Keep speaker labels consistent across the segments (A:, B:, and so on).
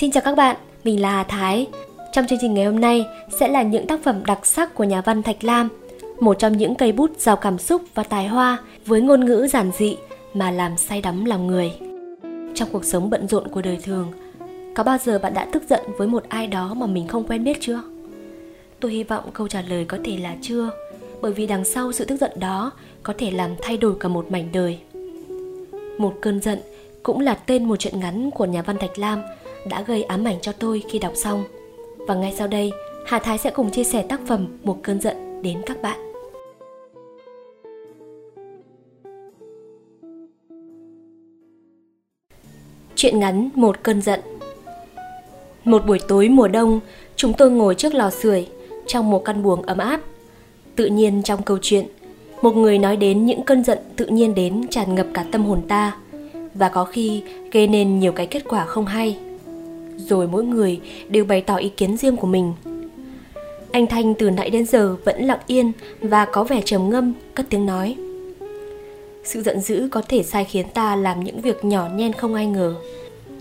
A: Xin chào các bạn, mình là Hà Thái. Trong chương trình ngày hôm nay sẽ là những tác phẩm đặc sắc của nhà văn Thạch Lam, một trong những cây bút giàu cảm xúc và tài hoa với ngôn ngữ giản dị mà làm say đắm lòng người. Trong cuộc sống bận rộn của đời thường, có bao giờ bạn đã tức giận với một ai đó mà mình không quen biết chưa? Tôi hy vọng câu trả lời có thể là chưa, bởi vì đằng sau sự tức giận đó có thể làm thay đổi cả một mảnh đời. Một cơn giận cũng là tên một chuyện ngắn của nhà văn Thạch Lam đã gây ám ảnh cho tôi khi đọc xong. Và ngay sau đây, Hà Thái sẽ cùng chia sẻ tác phẩm Một cơn giận đến các bạn. Chuyện ngắn Một cơn giận Một buổi tối mùa đông, chúng tôi ngồi trước lò sưởi trong một căn buồng ấm áp. Tự nhiên trong câu chuyện, một người nói đến những cơn giận tự nhiên đến tràn ngập cả tâm hồn ta và có khi gây nên nhiều cái kết quả không hay rồi mỗi người đều bày tỏ ý kiến riêng của mình. Anh thanh từ nãy đến giờ vẫn lặng yên và có vẻ trầm ngâm, cất tiếng nói. Sự giận dữ có thể sai khiến ta làm những việc nhỏ nhen không ai ngờ.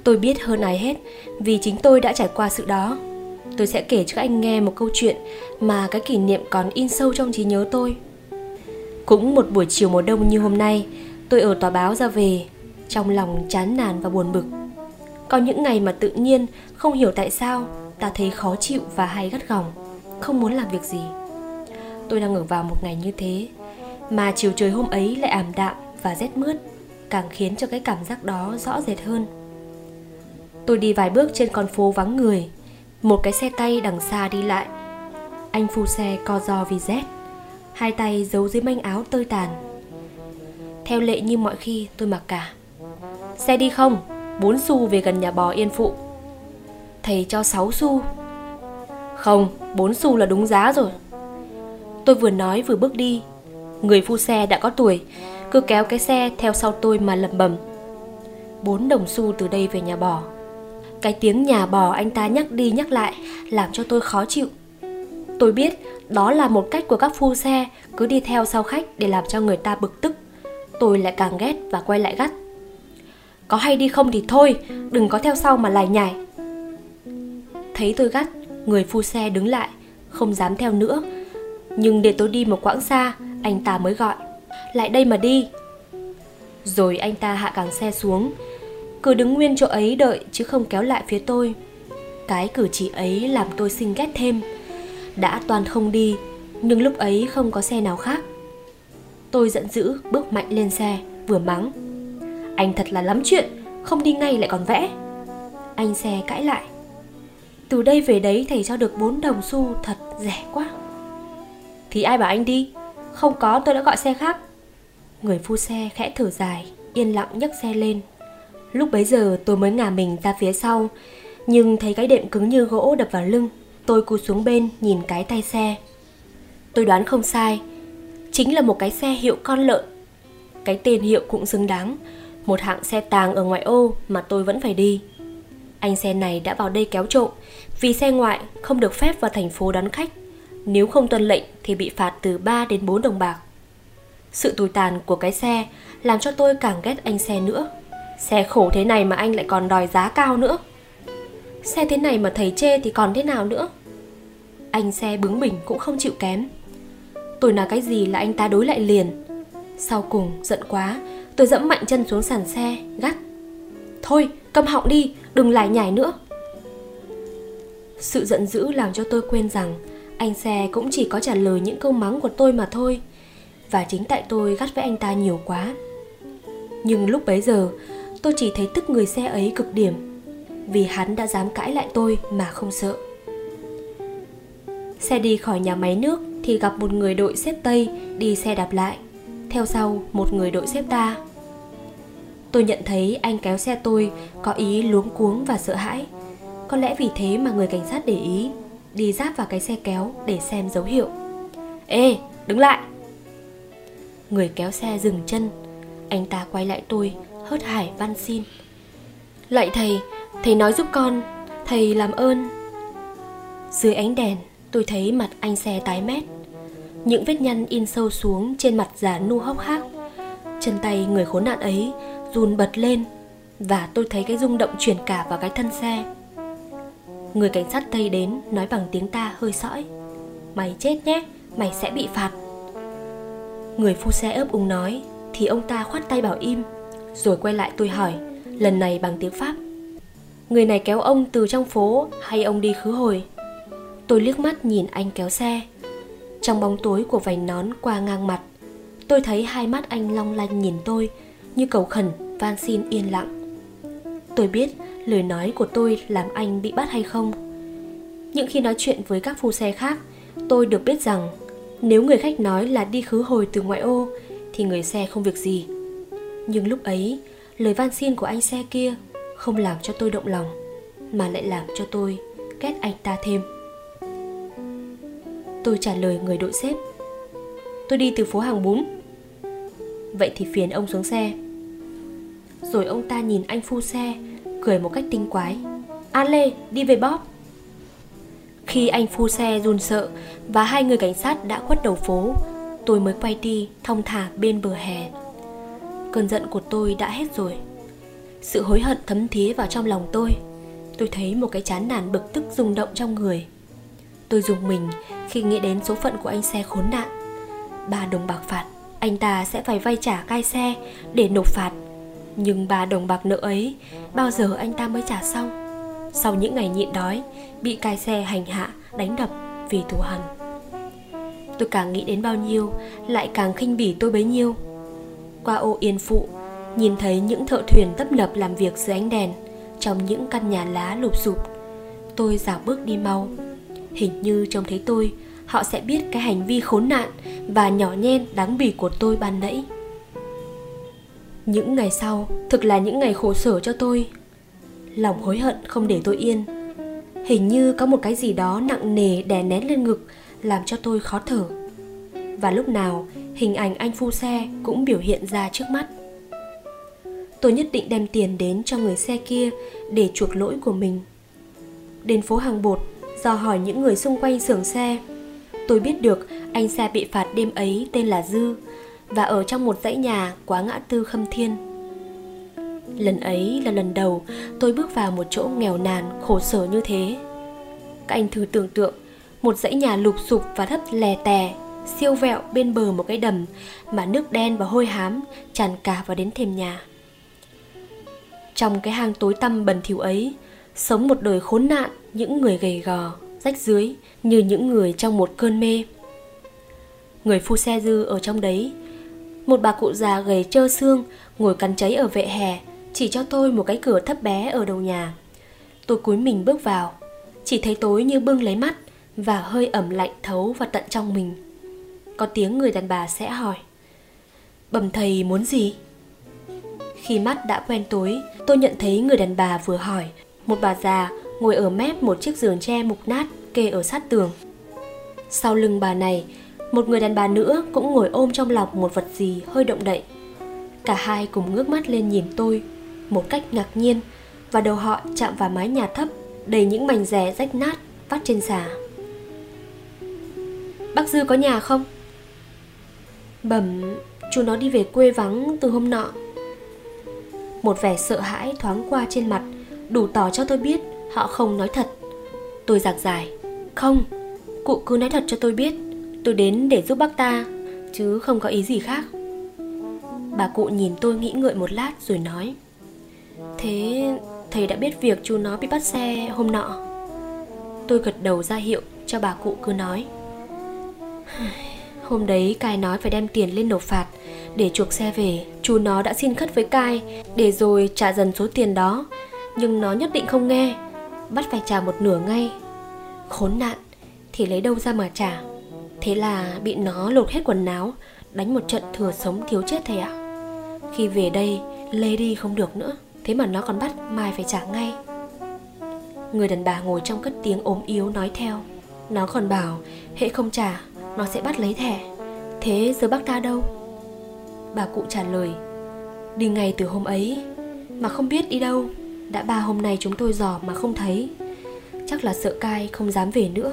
A: Tôi biết hơn ai hết vì chính tôi đã trải qua sự đó. Tôi sẽ kể cho anh nghe một câu chuyện mà cái kỷ niệm còn in sâu trong trí nhớ tôi. Cũng một buổi chiều mùa đông như hôm nay, tôi ở tòa báo ra về, trong lòng chán nản và buồn bực có những ngày mà tự nhiên, không hiểu tại sao, ta thấy khó chịu và hay gắt gỏng, không muốn làm việc gì. Tôi đang ở vào một ngày như thế, mà chiều trời hôm ấy lại ảm đạm và rét mướt, càng khiến cho cái cảm giác đó rõ rệt hơn. Tôi đi vài bước trên con phố vắng người, một cái xe tay đằng xa đi lại. Anh phu xe co do vì rét, hai tay giấu dưới manh áo tơi tàn. Theo lệ như mọi khi, tôi mặc cả. Xe đi không? 4 xu về gần nhà bò Yên Phụ. Thầy cho 6 xu. Không, 4 xu là đúng giá rồi. Tôi vừa nói vừa bước đi. Người phu xe đã có tuổi, cứ kéo cái xe theo sau tôi mà lầm bầm. 4 đồng xu từ đây về nhà bò. Cái tiếng nhà bò anh ta nhắc đi nhắc lại làm cho tôi khó chịu. Tôi biết đó là một cách của các phu xe cứ đi theo sau khách để làm cho người ta bực tức. Tôi lại càng ghét và quay lại gắt có hay đi không thì thôi, đừng có theo sau mà lải nhải. Thấy tôi gắt, người phu xe đứng lại, không dám theo nữa. Nhưng để tôi đi một quãng xa, anh ta mới gọi, lại đây mà đi. Rồi anh ta hạ càng xe xuống. Cứ đứng nguyên chỗ ấy đợi, chứ không kéo lại phía tôi. Cái cử chỉ ấy làm tôi sinh ghét thêm. Đã toàn không đi, nhưng lúc ấy không có xe nào khác. Tôi giận dữ, bước mạnh lên xe, vừa mắng anh thật là lắm chuyện, Không đi ngay lại còn vẽ. Anh xe cãi lại. Từ đây về đấy thầy cho được 4 đồng xu Thật rẻ quá. Thì ai bảo anh đi? Không có, tôi đã gọi xe khác. Người phu xe khẽ thở dài, Yên lặng nhấc xe lên. Lúc bấy giờ tôi mới ngả mình ra phía sau, Nhưng thấy cái đệm cứng như gỗ đập vào lưng, Tôi cúi xuống bên nhìn cái tay xe. Tôi đoán không sai, Chính là một cái xe hiệu con lợn. Cái tên hiệu cũng xứng đáng một hạng xe tàng ở ngoại ô mà tôi vẫn phải đi. Anh xe này đã vào đây kéo trộm vì xe ngoại không được phép vào thành phố đón khách. Nếu không tuân lệnh thì bị phạt từ 3 đến 4 đồng bạc. Sự tồi tàn của cái xe làm cho tôi càng ghét anh xe nữa. Xe khổ thế này mà anh lại còn đòi giá cao nữa. Xe thế này mà thầy chê thì còn thế nào nữa? Anh xe bướng bỉnh cũng không chịu kém. Tôi nói cái gì là anh ta đối lại liền. Sau cùng giận quá, Tôi dẫm mạnh chân xuống sàn xe, gắt. Thôi, câm họng đi, đừng lại nhảy nữa. Sự giận dữ làm cho tôi quên rằng Anh xe cũng chỉ có trả lời những câu mắng của tôi mà thôi. Và chính tại tôi gắt với anh ta nhiều quá. Nhưng lúc bấy giờ Tôi chỉ thấy tức người xe ấy cực điểm. Vì hắn đã dám cãi lại tôi mà không sợ. Xe đi khỏi nhà máy nước Thì gặp một người đội xếp Tây Đi xe đạp lại. Theo sau một người đội xếp ta. Tôi nhận thấy anh kéo xe tôi có ý luống cuống và sợ hãi. Có lẽ vì thế mà người cảnh sát để ý, đi giáp vào cái xe kéo để xem dấu hiệu. Ê, đứng lại! Người kéo xe dừng chân, anh ta quay lại tôi, hớt hải van xin. Lạy thầy, thầy nói giúp con, thầy làm ơn. Dưới ánh đèn, tôi thấy mặt anh xe tái mét. Những vết nhăn in sâu xuống trên mặt già nu hốc hác. Chân tay người khốn nạn ấy run bật lên và tôi thấy cái rung động truyền cả vào cái thân xe. Người cảnh sát Tây đến nói bằng tiếng ta hơi sõi Mày chết nhé, mày sẽ bị phạt. Người phu xe ấp úng nói Thì ông ta khoát tay bảo im Rồi quay lại tôi hỏi Lần này bằng tiếng Pháp Người này kéo ông từ trong phố Hay ông đi khứ hồi? Tôi liếc mắt nhìn anh kéo xe. Trong bóng tối của vành nón qua ngang mặt Tôi thấy hai mắt anh long lanh nhìn tôi, Như cầu khẩn, van xin yên lặng. Tôi biết lời nói của tôi làm anh bị bắt hay không. Những khi nói chuyện với các phu xe khác, Tôi được biết rằng Nếu người khách nói là đi khứ hồi từ ngoại ô, Thì người xe không việc gì. Nhưng lúc ấy, Lời van xin của anh xe kia Không làm cho tôi động lòng, Mà lại làm cho tôi ghét anh ta thêm. Tôi trả lời người đội xếp, Tôi đi từ phố hàng bún. Vậy thì phiền ông xuống xe. Rồi ông ta nhìn anh phu xe, Cười một cách tinh quái. An Lê, đi về bóp. Khi anh phu xe run sợ Và hai người cảnh sát đã khuất đầu phố, Tôi mới quay đi thong thả bên bờ hè. Cơn giận của tôi đã hết rồi. Sự hối hận thấm thía vào trong lòng tôi. Tôi thấy một cái chán nản bực tức rung động trong người. Tôi dùng mình khi nghĩ đến số phận của anh xe khốn nạn. Ba đồng bạc phạt. Anh ta sẽ phải vay trả cai xe để nộp phạt. Nhưng ba đồng bạc nợ ấy Bao giờ anh ta mới trả xong? Sau những ngày nhịn đói Bị cai xe hành hạ, đánh đập Vì thù hằn Tôi càng nghĩ đến bao nhiêu Lại càng khinh bỉ tôi bấy nhiêu. Qua ô yên phụ Nhìn thấy những thợ thuyền tấp nập làm việc dưới ánh đèn Trong những căn nhà lá lụp sụp Tôi dạo bước đi mau. Hình như trông thấy tôi Họ sẽ biết cái hành vi khốn nạn và nhỏ nhen đáng bỉ của tôi ban nãy. Những ngày sau, Thực là những ngày khổ sở cho tôi. Lòng hối hận không để tôi yên. Hình như có một cái gì đó nặng nề đè nén lên ngực, Làm cho tôi khó thở. Và lúc nào, hình ảnh anh phu xe cũng biểu hiện ra trước mắt. Tôi nhất định đem tiền đến cho người xe kia để chuộc lỗi của mình. Đến phố hàng bột dò hỏi những người xung quanh xưởng xe, tôi biết được anh xe bị phạt đêm ấy tên là dư và ở trong một dãy nhà quá ngã tư khâm thiên. Lần ấy là lần đầu tôi bước vào một chỗ nghèo nàn, khổ sở như thế. Các anh thử tưởng tượng, một dãy nhà lụp sụp và thấp lè tè, siêu vẹo bên bờ một cái đầm mà nước đen và hôi hám tràn cả vào đến thềm nhà. Trong cái hang tối tăm bẩn thỉu ấy, sống một đời khốn nạn những người gầy gò, rách dưới như những người trong một cơn mê người phu xe dư ở trong đấy. Một bà cụ già gầy trơ xương ngồi cắn cháy ở vệ hè chỉ cho tôi một cái cửa thấp bé ở đầu nhà. Tôi cúi mình bước vào chỉ thấy tối như bưng lấy mắt và hơi ẩm lạnh thấu vào tận trong mình. Có tiếng người đàn bà sẽ hỏi bẩm thầy muốn gì? Khi mắt đã quen tối tôi nhận thấy người đàn bà vừa hỏi. Một bà già ngồi ở mép một chiếc giường tre mục nát kê ở sát tường. Sau lưng bà này, một người đàn bà nữa cũng ngồi ôm trong lòng một vật gì hơi động đậy. Cả hai cùng ngước mắt lên nhìn tôi, một cách ngạc nhiên, và đầu họ chạm vào mái nhà thấp đầy những mảnh rẻ rách nát vắt trên xà. Bác Dư có nhà không? Bẩm, chú nó đi về quê vắng từ hôm nọ. Một vẻ sợ hãi thoáng qua trên mặt, đủ tỏ cho tôi biết họ không nói thật. Tôi giặc dài. Không, cụ cứ nói thật cho tôi biết Tôi đến để giúp bác ta, Chứ không có ý gì khác. Bà cụ nhìn tôi nghĩ ngợi một lát rồi nói, Thế thầy đã biết việc chú nó bị bắt xe hôm nọ. Tôi gật đầu ra hiệu cho bà cụ cứ nói, Hôm đấy Cai nói phải đem tiền lên nộp phạt, Để chuộc xe về, Chú nó đã xin khất với Cai, Để rồi trả dần số tiền đó. Nhưng nó nhất định không nghe, Bắt phải trả một nửa ngay. Khốn nạn, Thì lấy đâu ra mà trả? Thế là bị nó lột hết quần áo, Đánh một trận thừa sống thiếu chết thầy ạ. Khi về đây, Lê đi không được nữa, Thế mà nó còn bắt Mai phải trả ngay. Người đàn bà ngồi trong cất tiếng ốm yếu nói theo. Nó còn bảo Hệ không trả, Nó sẽ bắt lấy thẻ. Thế giờ bác ta đâu? Bà cụ trả lời, Đi ngay từ hôm ấy, Mà không biết đi đâu. Đã ba hôm nay chúng tôi dò mà không thấy. Chắc là sợ cai không dám về nữa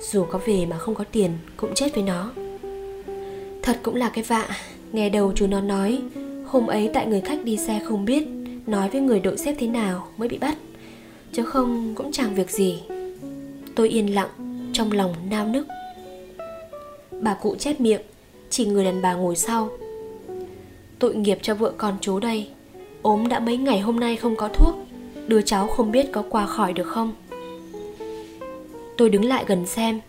A: dù có về mà không có tiền, cũng chết với nó. Thật cũng là cái vạ, nghe đầu chú nó nói, hôm ấy tại người khách đi xe không biết, nói với người đội xếp thế nào mới bị bắt. Chứ không, cũng chẳng việc gì. Tôi yên lặng, trong lòng nao nức. Bà cụ chép miệng, chỉ người đàn bà ngồi sau. Tội nghiệp cho vợ con chú đây, ốm đã mấy ngày hôm nay không có thuốc, đứa cháu không biết có qua khỏi được không? Tôi đứng lại gần xem.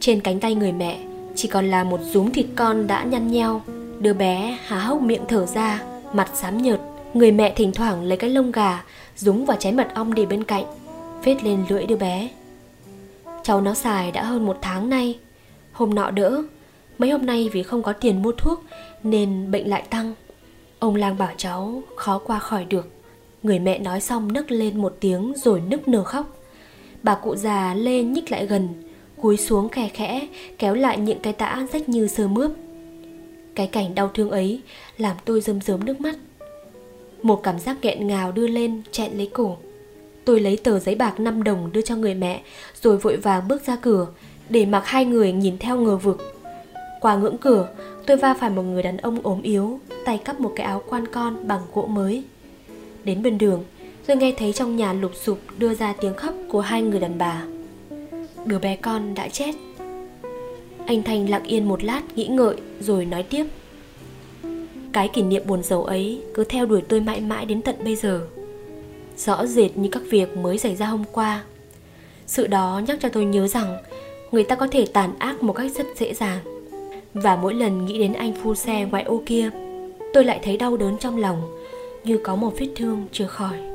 A: Trên cánh tay người mẹ, chỉ còn là một rúm thịt con đã nhăn nheo. Đứa bé há hốc miệng thở ra, mặt xám nhợt. Người mẹ thỉnh thoảng lấy cái lông gà dúng vào trái mật ong để bên cạnh phết lên lưỡi đứa bé. Cháu nó xài đã hơn một tháng nay. Hôm nọ đỡ, mấy hôm nay vì không có tiền mua thuốc nên bệnh lại tăng. Ông lang bảo cháu khó qua khỏi được. Người mẹ nói xong nấc lên một tiếng rồi nức nở khóc bà cụ già lê nhích lại gần, cúi xuống khe khẽ, kéo lại những cái tã rách như sơ mướp. Cái cảnh đau thương ấy làm tôi rơm rớm nước mắt. Một cảm giác nghẹn ngào đưa lên chẹn lấy cổ. Tôi lấy tờ giấy bạc 5 đồng đưa cho người mẹ, rồi vội vàng bước ra cửa, để mặc hai người nhìn theo ngờ vực. Qua ngưỡng cửa, tôi va phải một người đàn ông ốm yếu, tay cắp một cái áo quan con bằng gỗ mới. Đến bên đường tôi nghe thấy trong nhà lục sụp đưa ra tiếng khóc của hai người đàn bà. Đứa bé con đã chết. Anh thanh lặng yên một lát nghĩ ngợi rồi nói tiếp. Cái kỷ niệm buồn rầu ấy cứ theo đuổi tôi mãi mãi đến tận bây giờ. Rõ rệt như các việc mới xảy ra hôm qua. Sự đó nhắc cho tôi nhớ rằng người ta có thể tàn ác một cách rất dễ dàng. Và mỗi lần nghĩ đến anh phu xe ngoại ô kia, tôi lại thấy đau đớn trong lòng, như có một vết thương chưa khỏi.